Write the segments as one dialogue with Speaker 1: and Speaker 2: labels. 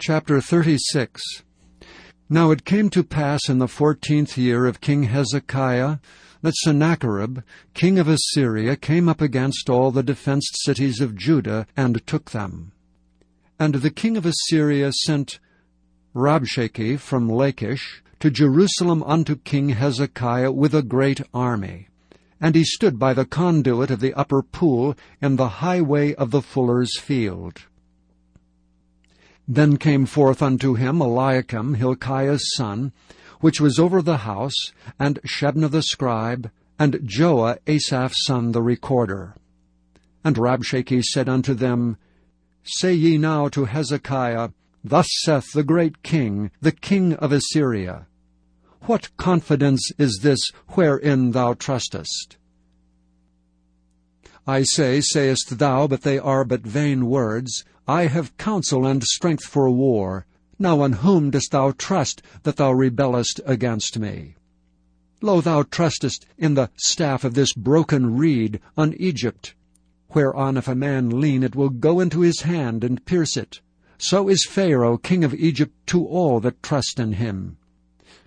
Speaker 1: Chapter 36 Now it came to pass in the fourteenth year of King Hezekiah that Sennacherib, king of Assyria, came up against all the defenced cities of Judah, and took them. And the king of Assyria sent Rabshakeh from Lachish to Jerusalem unto King Hezekiah with a great army. And he stood by the conduit of the upper pool in the highway of the fuller's field. Then came forth unto him Eliakim, Hilkiah's son, which was over the house, and Shebna the scribe, and Joah, Asaph's son, the recorder. And Rabshakeh said unto them, Say ye now to Hezekiah, Thus saith the great king, the king of Assyria, What confidence is this wherein thou trustest? I say, sayest thou, but they are but vain words. I have counsel and strength for war. Now on whom dost thou trust that thou rebellest against me? Lo, thou trustest in the staff of this broken reed, on Egypt, whereon if a man lean it will go into his hand and pierce it. So is Pharaoh king of Egypt to all that trust in him.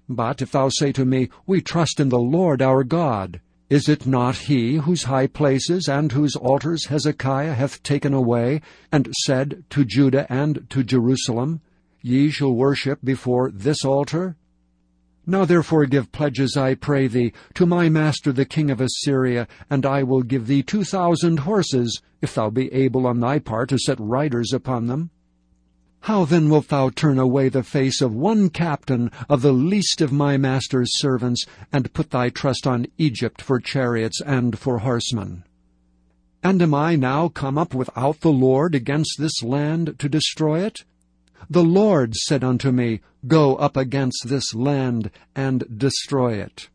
Speaker 1: But if thou say to me, We trust in the Lord our God, is it not he whose high places and whose altars Hezekiah hath taken away, and said to Judah and to Jerusalem, Ye shall worship before this altar? Now therefore give pledges, I pray thee, to my master the king of Assyria, and I will give thee two thousand horses, if thou be able on thy part to set riders upon them. How then wilt thou turn away the face of one captain of the least of my master's servants, and put thy trust on Egypt for chariots and for horsemen? And am I now come up without the Lord against this land to destroy it? The Lord said unto me, Go up against this land, and destroy it.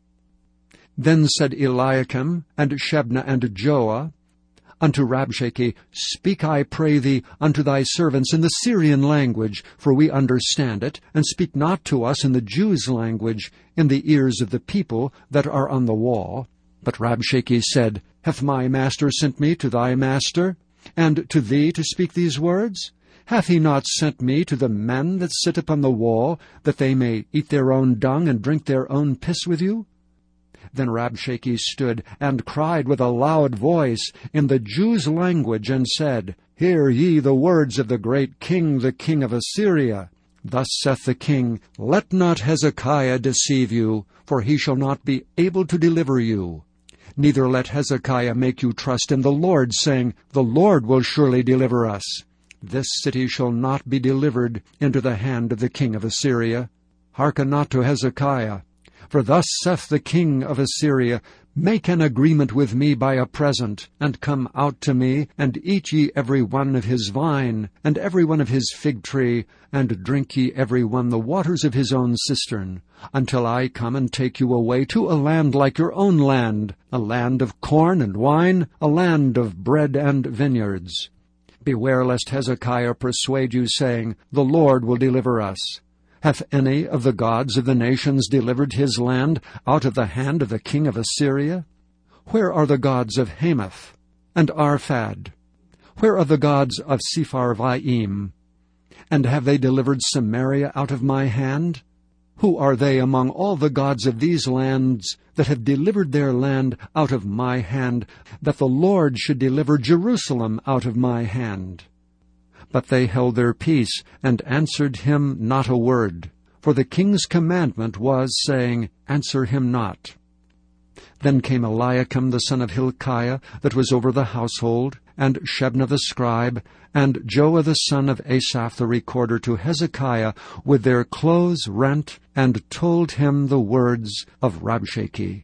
Speaker 1: Then said Eliakim, and Shebna, and Joah, unto Rabshakeh, Speak, I pray thee, unto thy servants in the Syrian language, for we understand it, and speak not to us in the Jews' language, in the ears of the people that are on the wall. But Rabshakeh said, Hath my master sent me to thy master, and to thee to speak these words? Hath he not sent me to the men that sit upon the wall, that they may eat their own dung and drink their own piss with you? Then Rabshakeh stood and cried with a loud voice in the Jews' language, and said, Hear ye the words of the great king, the king of Assyria. Thus saith the king, Let not Hezekiah deceive you, for he shall not be able to deliver you. Neither let Hezekiah make you trust in the Lord, saying, The Lord will surely deliver us. This city shall not be delivered into the hand of the king of Assyria. Hearken not to Hezekiah, for thus saith the king of Assyria, Make an agreement with me by a present, and come out to me, and eat ye every one of his vine, and every one of his fig tree, and drink ye every one the waters of his own cistern, until I come and take you away to a land like your own land, a land of corn and wine, a land of bread and vineyards. Beware lest Hezekiah persuade you, saying, The Lord will deliver us. Hath any of the gods of the nations delivered his land out of the hand of the king of Assyria? Where are the gods of Hamath and Arphad? Where are the gods of Sepharvaim? And have they delivered Samaria out of my hand? Who are they among all the gods of these lands that have delivered their land out of my hand, that the Lord should deliver Jerusalem out of my hand? But they held their peace, and answered him not a word. For the king's commandment was, saying, Answer him not. Then came Eliakim the son of Hilkiah, that was over the household, and Shebna the scribe, and Joah the son of Asaph the recorder to Hezekiah with their clothes rent, and told him the words of Rabshakeh.